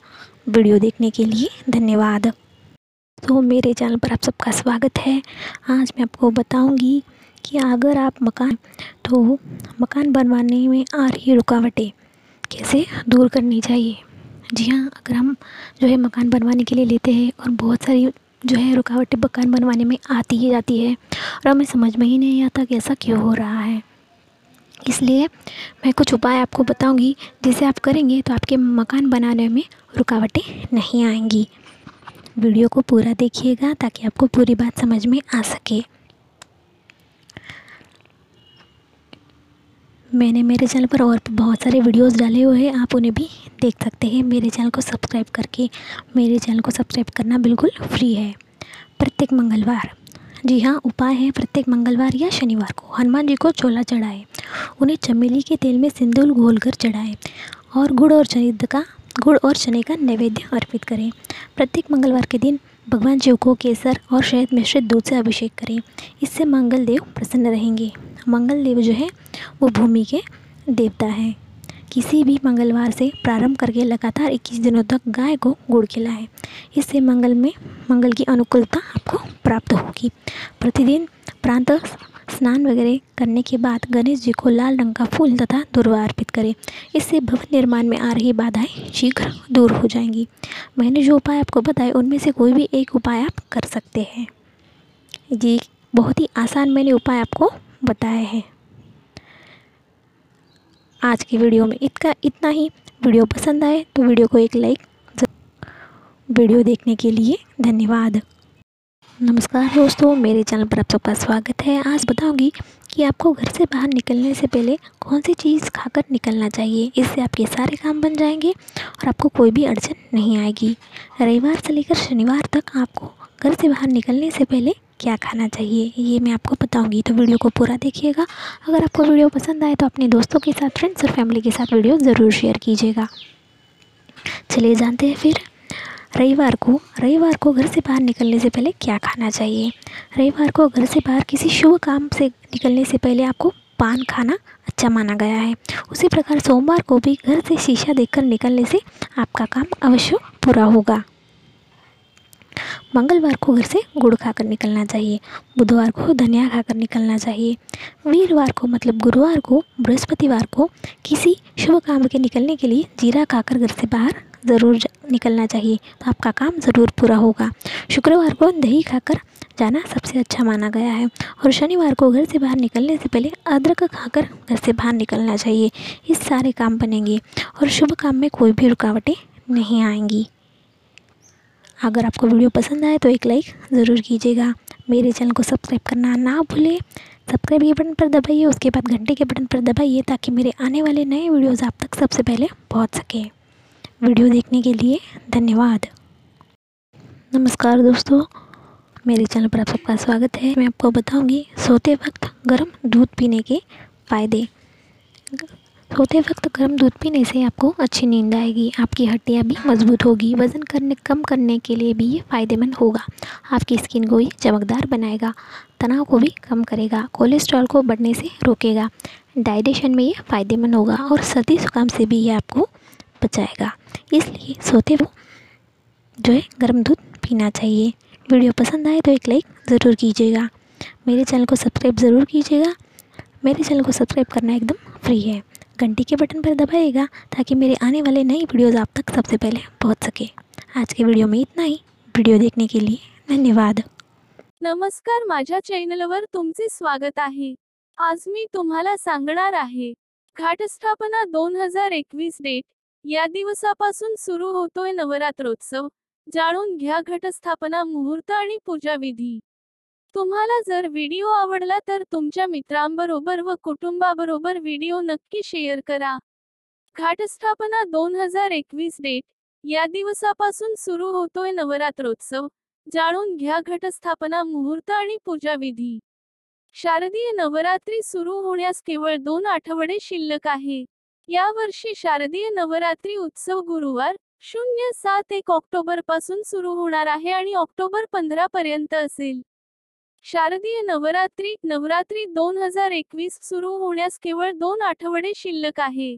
वीडियो देखने के लिए धन्यवाद। तो मेरे चैनल पर आप सबका स्वागत है। आज मैं आपको बताऊँगी कि अगर आप मकान तो मकान बनवाने में आ रही रुकावटें कैसे दूर करनी चाहिए। जी हाँ अगर हम जो है मकान बनवाने के लिए लेते हैं और बहुत सारी जो है रुकावटें मकान बनवाने में आती ही जाती है और हमें समझ में ही नहीं आता कि ऐसा क्यों हो रहा है। इसलिए मैं कुछ उपाय आपको बताऊँगी, जिसे आप करेंगे तो आपके मकान बनाने में रुकावटें नहीं आएँगी। वीडियो को पूरा देखिएगा ताकि आपको पूरी बात समझ में आ सके। मैंने मेरे चैनल पर और बहुत सारे वीडियोस डाले हुए हैं, आप उन्हें भी देख सकते हैं। मेरे चैनल को सब्सक्राइब करके मेरे चैनल को सब्सक्राइब करना बिल्कुल फ्री है। प्रत्येक मंगलवार, जी हाँ उपाय है प्रत्येक मंगलवार या शनिवार को। हनुमान जी को चोला चढ़ाए, उन्हें चमेली के तेल में सिंदूर घोल कर और गुड़ और चनिद का, गुड़ और चने का नैवेद्य अर्पित करें। प्रत्येक मंगलवार के दिन भगवान शिव को केसर और शहद मिश्रित दूध से अभिषेक करें। इससे मंगल देव प्रसन्न रहेंगे। मंगल देव जो है, वो भूमि के देवता हैं। किसी भी मंगलवार से प्रारंभ करके लगातार 21 दिनों तक गाय को गुड़ खिलाएँ। इससे मंगल में मंगल की अनुकूलता आपको प्राप्त होगी। प्रतिदिन प्रांत स्नान वगैरह करने के बाद गणेश जी को लाल रंग का फूल तथा दुर्वा अर्पित करें। इससे भवन निर्माण में आ रही बाधाएँ शीघ्र दूर हो जाएँगी। मैंने जो उपाय आपको बताए, उनमें से कोई भी एक उपाय आप कर सकते हैं। ये बहुत ही आसान मैंने उपाय आपको बताए हैं। आज की वीडियो में इतना इतना ही। वीडियो पसंद आए तो वीडियो को एक लाइक वीडियो देखने के लिए धन्यवाद। नमस्कार दोस्तों, मेरे चैनल पर आप सबका स्वागत है। आज बताऊँगी कि आपको घर से बाहर निकलने से पहले कौन सी चीज़ खाकर निकलना चाहिए, इससे आपके सारे काम बन जाएँगे और आपको कोई भी अड़चन नहीं आएगी। रविवार से लेकर शनिवार तक आपको घर से बाहर निकलने से पहले क्या खाना चाहिए, ये मैं आपको बताऊँगी। तो वीडियो को पूरा देखिएगा। अगर आपको वीडियो पसंद आए तो अपने दोस्तों के साथ फ्रेंड्स और फैमिली के साथ वीडियो ज़रूर शेयर कीजिएगा। चलिए जानते हैं फिर रविवार को रविवार को घर से बाहर निकलने से पहले क्या खाना चाहिए? रविवार को घर से बाहर किसी शुभ काम से निकलने से पहले आपको पान खाना अच्छा माना गया है। उसी प्रकार सोमवार को भी घर से शीशा देखकर निकलने से आपका काम अवश्य पूरा होगा। मंगलवार को घर से गुड़ खाकर निकलना चाहिए। बुधवार को धनिया खाकर निकलना चाहिए। वीरवार को मतलब गुरुवार को, बृहस्पतिवार को किसी शुभ काम के निकलने के लिए जीरा खाकर घर से बाहर ज़रूर निकलना चाहिए। तो आपका काम ज़रूर पूरा होगा। शुक्रवार को दही खाकर जाना सबसे अच्छा माना गया है और शनिवार को घर से बाहर निकलने से पहले अदरक खाकर घर से बाहर निकलना चाहिए। इस सारे काम बनेंगे और शुभ काम में कोई भी रुकावटें नहीं आएँगी। अगर आपको वीडियो पसंद आए तो एक लाइक ज़रूर कीजिएगा। मेरे चैनल को सब्सक्राइब करना ना भूलें। सब्सक्राइब के बटन पर दबाइए, उसके बाद घंटे के बटन पर दबाइए ताकि मेरे आने वाले नए वीडियोज़ आप तक सबसे पहले पहुँच सके। वीडियो देखने के लिए धन्यवाद। नमस्कार दोस्तों, मेरे चैनल पर आप सबका स्वागत है। मैं आपको बताऊँगी सोते वक्त गर्म दूध पीने के फ़ायदे। सोते वक्त गर्म दूध पीने से आपको अच्छी नींद आएगी, आपकी हड्डियाँ भी मज़बूत होगी, वज़न करने, कम करने के लिए भी ये फ़ायदेमंद होगा। आपकी स्किन को ये चमकदार बनाएगा, तनाव को भी कम करेगा, कोलेस्ट्रॉल को बढ़ने से रोकेगा। डाइजेशन में ये फ़ायदेमंद होगा और सर्दी जुकाम से भी ये आपको बचाएगा। इसलिए सोते वो जो है गर्म दूध पीना चाहिए। वीडियो पसंद आए तो एक लाइक ज़रूर कीजिएगा। मेरे चैनल को सब्सक्राइब ज़रूर कीजिएगा। मेरे चैनल को सब्सक्राइब करना एकदम फ्री है। घंटी के बटन पर दबाइएगा ताकि मेरे आने वाले नई वीडियोज़ आप तक सबसे पहले पहुँच सके। आज के वीडियो में इतना ही। व्हिडिओ देखने के लिए धन्यवाद। नमस्कार, माझ्या चॅनलवर तुमचे स्वागत आहे। आज मी तुम्हाला सांगणार आहे, घाटस्थापना दोन हज़ार एकवीस डेट या दिवसापासून सुरू होतोय नवरात्रोत्सव. जाणून घ्या घटस्थापना मुहूर्त आणि पूजाविधी. तुम्हाला जर व्हिडिओ आवडला तर तुमच्या मित्रांबरोबर व कुटुंबाबरोबर व्हिडिओ नक्की शेअर करा. घाटस्थापना दोन हजार एकवीस डेट. या दिवसापासून सुरू होतोय नवरात्रोत्सव. जाणून घ्या घटस्थापना मुहूर्त आणि पूजाविधी. शारदीय नवरात्री सुरू होण्यास केवळ दोन आठवडे शिल्लक आहे. या वर्षी शारदीय नवरात्री उत्सव गुरुवार शून्य सात एक ऑक्टोबरपासून सुरू होणार आहे आणि ऑक्टोबर पंधरा पर्यंत असेल. शारदीय नवरात्री नवरात्री दोन हजार एकवीस सुरू होण्यास केवळ दोन आठवडे शिल्लक आहे.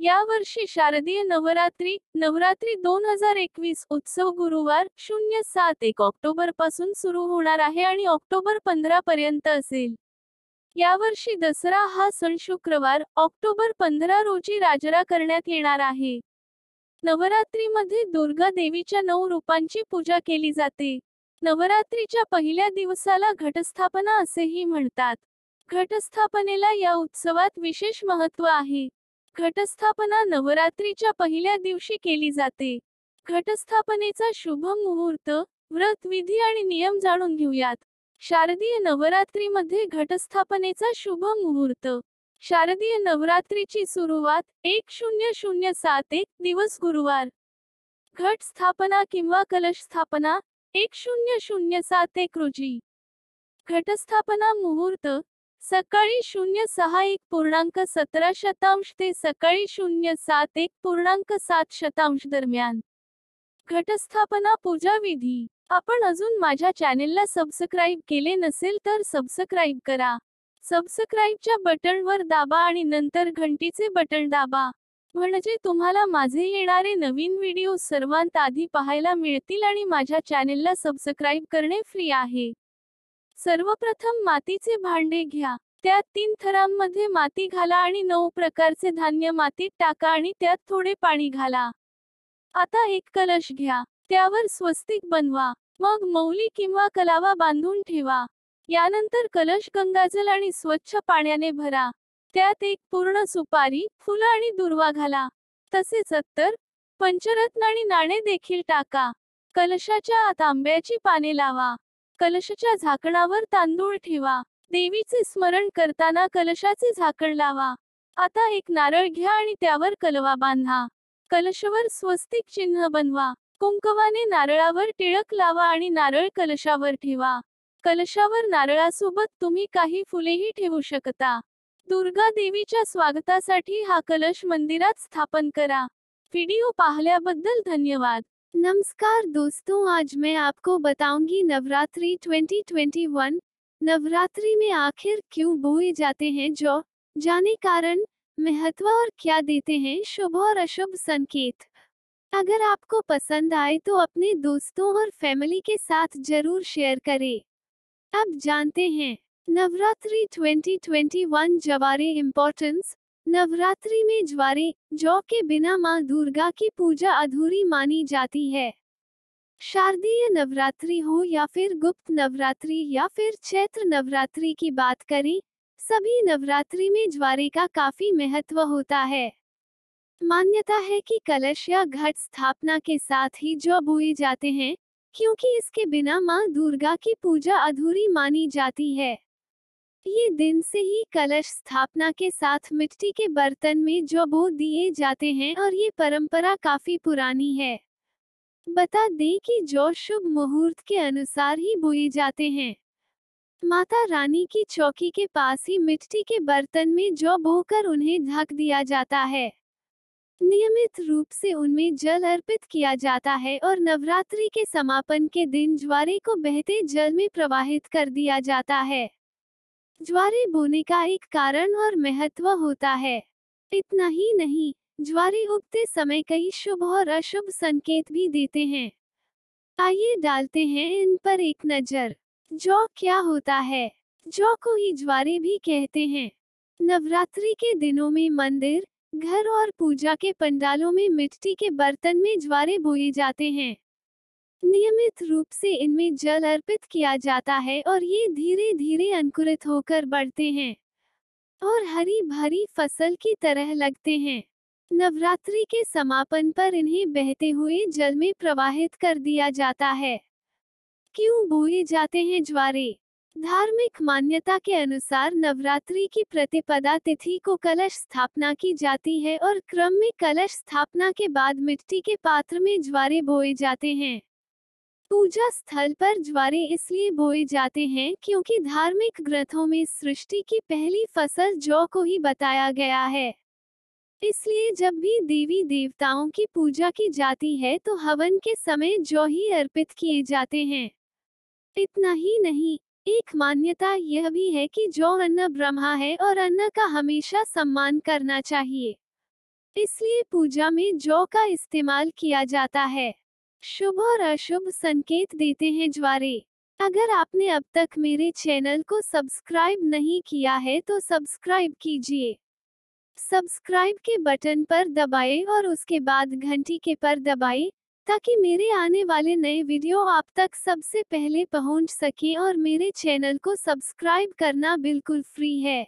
या वर्षी शारदीय नवरात्री नवरात्री दोन हजार एकवीस उत्सव गुरुवार शून्य सात एक ऑक्टोबरपासून सुरू होणार आहे आणि ऑक्टोबर पंधरा पर्यंत असेल. यावर्षी दसरा हा सण शुक्रवार ऑक्टोबर पंधरा रोजी राजरा करण्यात येणार आहे. नवरात्रीमध्ये दुर्गा देवीच्या नऊ रूपांची पूजा केली जाते. नवरात्रीच्या पहिल्या दिवसाला घटस्थापना असेही म्हणतात. घटस्थापनेला या उत्सवात विशेष महत्त्व आहे. घटस्थापना नवरात्रीच्या पहिल्या दिवशी केली जाते. घटस्थापनेचा शुभ मुहूर्त व्रत विधी आणि नियम जाणून घेऊयात. शारदीय नवरात्रीमध्ये घटस्थापनेचा शुभ मुहूर्त. शारदीय नवरात्रीची सुरुवात एक शून्य शून्य सात एक दिवस गुरुवार. घट स्थापना किंवा कलश स्थापना एक शून्य शून्य सात एक रोजी. घटस्थापना मुहूर्त सकाळी शून्य सहा एक पूर्णांक सतरा शतांश ते सकाळी शून्य सात एक पूर्णांक सात शतांश दरम्यान. घटस्थापना पूजा विधी. आपण अजून माझ्या चॅनेलला सबस्क्राईब केले नसेल तर सबस्क्राईब करा. सबस्क्राईबच्या बटनवर दाबा आणि नंतर घंटीचे बटन दाबा. म्हणजे तुम्हाला माझे येणारे नवीन व्हिडिओ सर्वांत आधी पाहायला मिळतील आणि माझ्या चॅनेलला सबस्क्राईब करणे फ्री आहे. सर्वप्रथम मातीचे भांडे घ्या. त्यात तीन थरांमध्ये माती घाला आणि नऊ प्रकारचे धान्य मातीत टाका आणि त्यात थोडे पाणी घाला. आता एक कलश घ्या. त्यावर स्वस्तिक बनवा. मग मौली किंवा कलावा बांधून ठेवा. यानंतर कलश गंगाजल आणि स्वच्छ पाण्याने भरा. त्यात एक पूर्ण सुपारी फुलं आणि दुर्वा घाला. तसेच अत्तर पंचरत्न आणि नाणे देखील टाका. कलशाच्या आत आंब्याची पाने लावा. कलशाच्या झाकणावर तांदूळ ठेवा. देवीचे स्मरण करताना कलशाचे झाकण लावा. आता एक नारळ घ्या आणि त्यावर कलवा बांधा. कलशवर स्वस्तिक चिन्ह बनवा. कुंकवाने नारळावर टिळक लावा आणि नारळ कलशावर ठेवा. कलशावर नारळासोबत तुम्ही काही फुलेही ठेवू शकता. दुर्गा देवीच्या स्वागतासाठी हा कलश मंदिरात स्थापन करा. व्हिडिओ पाहल्याबद्दल धन्यवाद. नमस्कार दोस्तों, आज मैं आपको बताऊँगी नवरात्रि 2021 नवरात्रि में आखिर क्यों बोए जाते हैं, जो जाने कारण महत्व और क्या देते हैं, शुभ और अशुभ संकेत। अगर आपको पसंद आए तो अपने दोस्तों और फैमिली के साथ ज़रूर शेयर करें। अब जानते हैं, नवरात्रि 2021 जवारे इम्पोर्टेंस नवरात्रि में ज्वारे, जौ के बिना माँ दुर्गा की पूजा अधूरी मानी जाती है। शारदीय नवरात्रि हो या फिर गुप्त नवरात्रि या फिर चैत्र नवरात्रि की बात करें, सभी नवरात्रि में ज्वारे का काफ़ी महत्व होता है। मान्यता है कि कलश या घट स्थापना के साथ ही जौ बोए जाते हैं, क्योंकि इसके बिना माँ दुर्गा की पूजा अधूरी मानी जाती है। ये दिन से ही कलश स्थापना के साथ मिट्टी के बर्तन में जो बो दिए जाते हैं और ये परंपरा काफ़ी पुरानी है। बता दें कि जो शुभ मुहूर्त के अनुसार ही बोए जाते हैं। माता रानी की चौकी के पास ही मिट्टी के बर्तन में जो बोकर उन्हें ढक दिया जाता है। नियमित रूप से उनमें जल अर्पित किया जाता है और नवरात्रि के समापन के दिन ज्वारे को बहते जल में प्रवाहित कर दिया जाता है। ज्वारे बोने का एक कारण और महत्व होता है। इतना ही नहीं, ज्वारे उगते समय कई शुभ और अशुभ संकेत भी देते हैं। आइए डालते हैं इन पर एक नज़र। जौ क्या होता है? जौ को ही ज्वारे भी कहते हैं। नवरात्रि के दिनों में मंदिर घर और पूजा के पंडालों में मिट्टी के बर्तन में ज्वारे बोए जाते हैं। नियमित रूप से इनमें जल अर्पित किया जाता है और ये धीरे धीरे अंकुरित होकर बढ़ते हैं और हरी भरी फ़सल की तरह लगते हैं। नवरात्रि के समापन पर इन्हें बहते हुए जल में प्रवाहित कर दिया जाता है। क्यों बोए जाते हैं ज्वारे? धार्मिक मान्यता के अनुसार नवरात्रि की प्रतिपदा तिथि को कलश स्थापना की जाती है और क्रम में कलश स्थापना के बाद मिट्टी के पात्र में ज्वारे बोए जाते हैं। पूजा स्थल पर ज्वारे इसलिए बोए जाते हैं क्योंकि धार्मिक ग्रंथों में सृष्टि की पहली फ़सल जौ को ही बताया गया है। इसलिए जब भी देवी देवताओं की पूजा की जाती है तो हवन के समय जौ ही अर्पित किए जाते हैं। इतना ही नहीं एक मान्यता यह भी है कि जो अन्न ब्रह्मा है और अन्न का हमेशा सम्मान करना चाहिए। इसलिए पूजा में जौ का इस्तेमाल किया जाता है। शुभ और अशुभ संकेत देते हैं ज्वारे। अगर आपने अब तक मेरे चैनल को सब्सक्राइब नहीं किया है तो सब्सक्राइब कीजिए। सब्सक्राइब के बटन पर दबाएँ और उसके बाद घंटी के पर दबाएँ। ताकि मेरे आने वाले नए वीडियो आप तक सबसे पहले पहुँच सके और मेरे चैनल को सब्सक्राइब करना बिल्कुल फ्री है।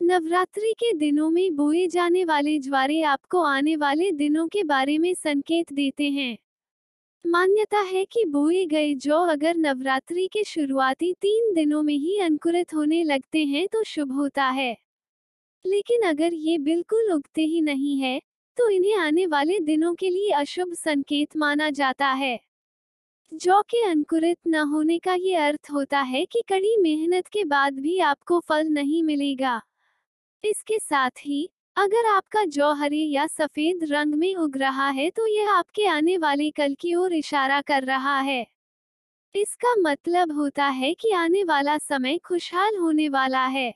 नवरात्रि के दिनों में बोए जाने वाले ज्वारे आपको आने वाले दिनों के बारे में संकेत देते हैं। मान्यता है कि बोए गए जौ अगर नवरात्रि के शुरुआती तीन दिनों में ही अंकुरित होने लगते हैं तो शुभ होता है। लेकिन अगर ये बिल्कुल उगते ही नहीं है तो इन्हें आने वाले दिनों के लिए अशुभ संकेत माना जाता है। जौ के अंकुरित न होने का ये अर्थ होता है कि कड़ी मेहनत के बाद भी आपको फल नहीं मिलेगा। इसके साथ ही, अगर आपका जौ हरे या सफ़ेद रंग में उग रहा है तो यह आपके आने वाले कल की ओर इशारा कर रहा है। इसका मतलब होता है कि आने वाला समय खुशहाल होने वाला है।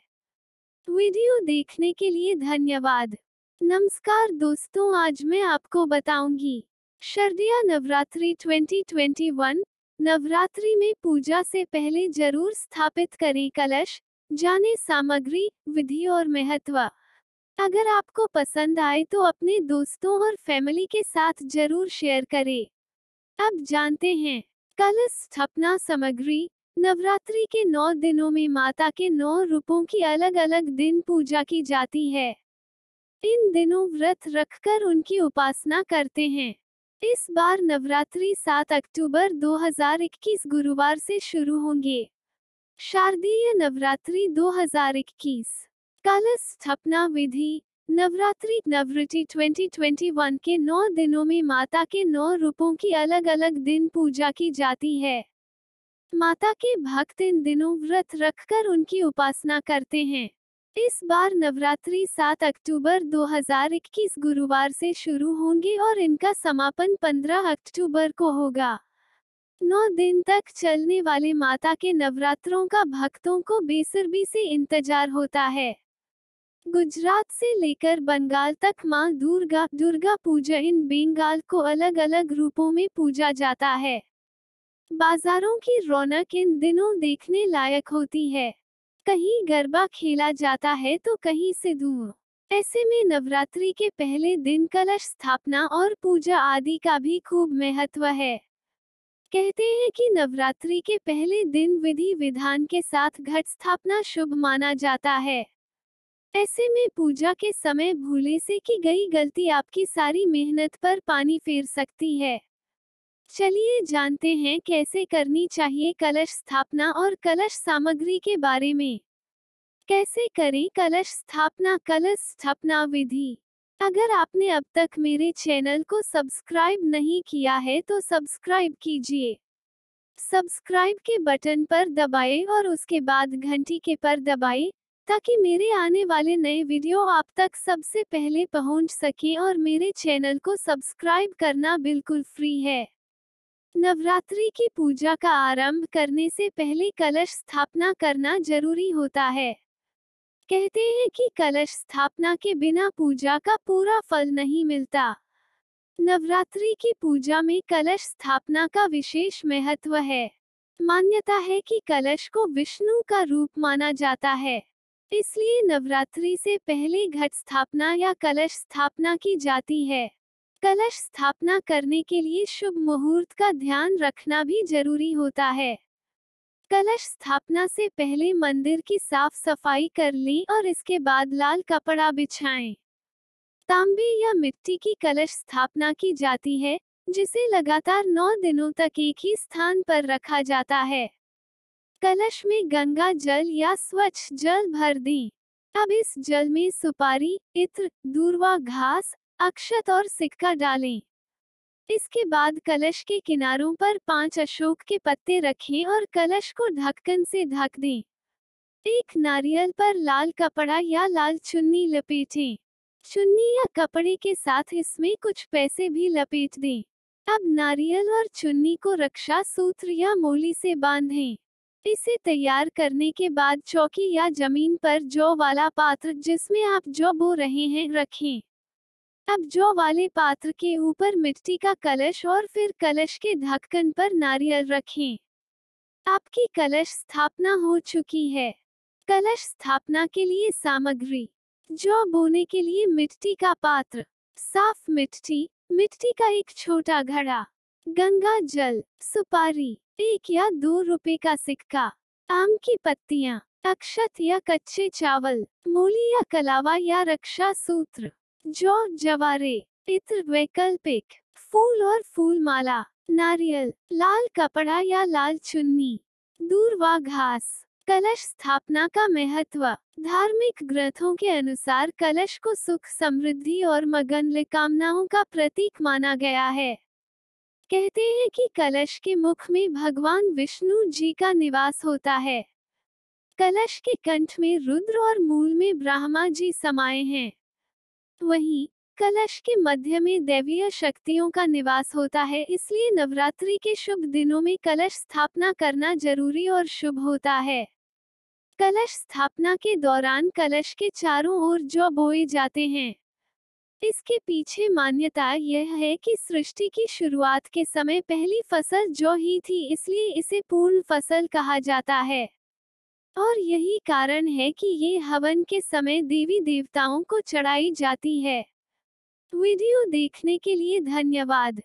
वीडियो देखने के लिए धन्यवाद। नमस्कार दोस्तों, आज मैं आपको बताऊँगी। शरदिया नवरात्रि 2021 नवरात्रि में पूजा से पहले ज़रूर स्थापित करें कलश, जाने सामग्री, विधि और महत्व। अगर आपको पसंद आए तो अपने दोस्तों और फैमिली के साथ ज़रूर शेयर करें। अब जानते हैं, कलश स्थापना सामग्री, नवरात्रि के नौ दिनों में माता के नौ रूपों की अलग अलग दिन पूजा की जाती है। इन दिनों व्रत रखकर उनकी उपासना करते हैं। इस बार नवरात्रि 7 अक्टूबर 2021 गुरुवार से शुरू होंगे। शारदीय नवरात्रि 2021 कलश स्थापना विधि। नवरात्रि नवरात्रि 2021 के नौ दिनों में माता के नौ रूपों की अलग अलग दिन पूजा की जाती है। माता के भक्त इन दिनों व्रत रखकर उनकी उपासना करते हैं। इस बार नवरात्रि 7 अक्टूबर 2021 गुरुवार से शुरू होंगे और इनका समापन 15 अक्टूबर को होगा। नौ दिन तक चलने वाले माता के नवरात्रों का भक्तों को बेसरबी से इंतज़ार होता है। गुजरात से लेकर बंगाल तक माँ दुर्गा दुर्गा पूजा इन बंगाल को अलग अलग रूपों में पूजा जाता है। बाजारों की रौनक इन दिनों देखने लायक होती है। कहीं गरबा खेला जाता है तो कहीं से दूर ऐसे में नवरात्रि के पहले दिन कलश स्थापना और पूजा आदि का भी खूब महत्व है। कहते हैं कि नवरात्रि के पहले दिन विधि विधान के साथ घट स्थापना शुभ माना जाता है। ऐसे में पूजा के समय भूले से की गई गलती आपकी सारी मेहनत पर पानी फेर सकती है। चलिए जानते हैं कैसे करनी चाहिए कलश स्थापना और कलश सामग्री के बारे में। कैसे करें कलश स्थापना कलश स्थापना विधि? अगर आपने अब तक मेरे चैनल को सब्सक्राइब नहीं किया है तो सब्सक्राइब कीजिए। सब्सक्राइब के बटन पर दबाएँ और उसके बाद घंटी के पर दबाएँ, ताकि मेरे आने वाले नए वीडियो आप तक सबसे पहले पहुँच सके और मेरे चैनल को सब्सक्राइब करना बिल्कुल फ्री है। नवरात्रि की पूजा का आरंभ करने से पहले कलश स्थापना करना ज़रूरी होता है। कहते हैं कि कलश स्थापना के बिना पूजा का पूरा फल नहीं मिलता। नवरात्रि की पूजा में कलश स्थापना का विशेष महत्व है। मान्यता है कि कलश को विष्णु का रूप माना जाता है। इसलिए नवरात्रि से पहले घट स्थापना या कलश स्थापना की जाती है। कलश स्थापना करने के लिए शुभ मुहूर्त का ध्यान रखना भी ज़रूरी होता है। कलश स्थापना से पहले मंदिर की साफ़ सफ़ाई कर लें और इसके बाद लाल कपड़ा बिछाएँ। तांबे या मिट्टी की कलश स्थापना की जाती है, जिसे लगातार नौ दिनों तक एक ही स्थान पर रखा जाता है। कलश में गंगा जल या स्वच्छ जल भर दें। अब इस जल में सुपारी, इत्र, दूरवा, घास अक्षत और सिक्का डालें। इसके बाद कलश के किनारों पर पाँच अशोक के पत्ते रखें और कलश को ढक्कन से ढक दें। एक नारियल पर लाल कपड़ा या लाल चुन्नी लपेटें। चुन्नी या कपड़े के साथ इसमें कुछ पैसे भी लपेट दें। अब नारियल और चुन्नी को रक्षा सूत्र या मोली से बांधें। इसे तैयार करने के बाद चौकी या ज़मीन पर जौ वाला पात्र जिसमें आप जौ बो रहे हैं रखें। अब जौ वाले पात्र के ऊपर मिट्टी का कलश और फिर कलश के ढक्कन पर नारियल रखें। आपकी कलश स्थापना हो चुकी है। कलश स्थापना के लिए सामग्री। जौ बोने के लिए मिट्टी का पात्र। साफ़ मिट्टी। मिट्टी का एक छोटा घड़ा। गंगा जल। सुपारी। एक या दो रुपए का सिक्का। आम की पत्तियाँ। अक्षत या कच्चे चावल। मूली या कलावा या रक्षा सूत्र। जौ जवारे, इत्र वैकल्पिक, फूल और फूल माला नारियल, लाल कपड़ा या लाल चुन्नी, दूर व घास, कलश स्थापना का महत्व, धार्मिक ग्रंथों के अनुसार कलश को सुख, समृद्धि और मगन कामनाओं का प्रतीक माना गया है। कहते हैं कि कलश के मुख में भगवान विष्णु जी का निवास होता है। कलश के कंठ में रुद्र और मूल में ब्रह्मा जी समाये हैं। वहीं, कलश के मध्य में दैवीय शक्तियों का निवास होता है, इसलिए नवरात्रि के शुभ दिनों में कलश स्थापना करना ज़रूरी और शुभ होता है। कलश स्थापना के दौरान कलश के चारों ओर जो बोए जाते हैं। इसके पीछे मान्यता यह है कि सृष्टि की शुरुआत के समय पहली फ़सल जो ही थी, इसलिए इसे पूर्ण फ़सल कहा जाता है। और यही कारण है कि ये हवन के समय देवी देवताओं को चढ़ाई जाती है। वीडियो देखने के लिए धन्यवाद।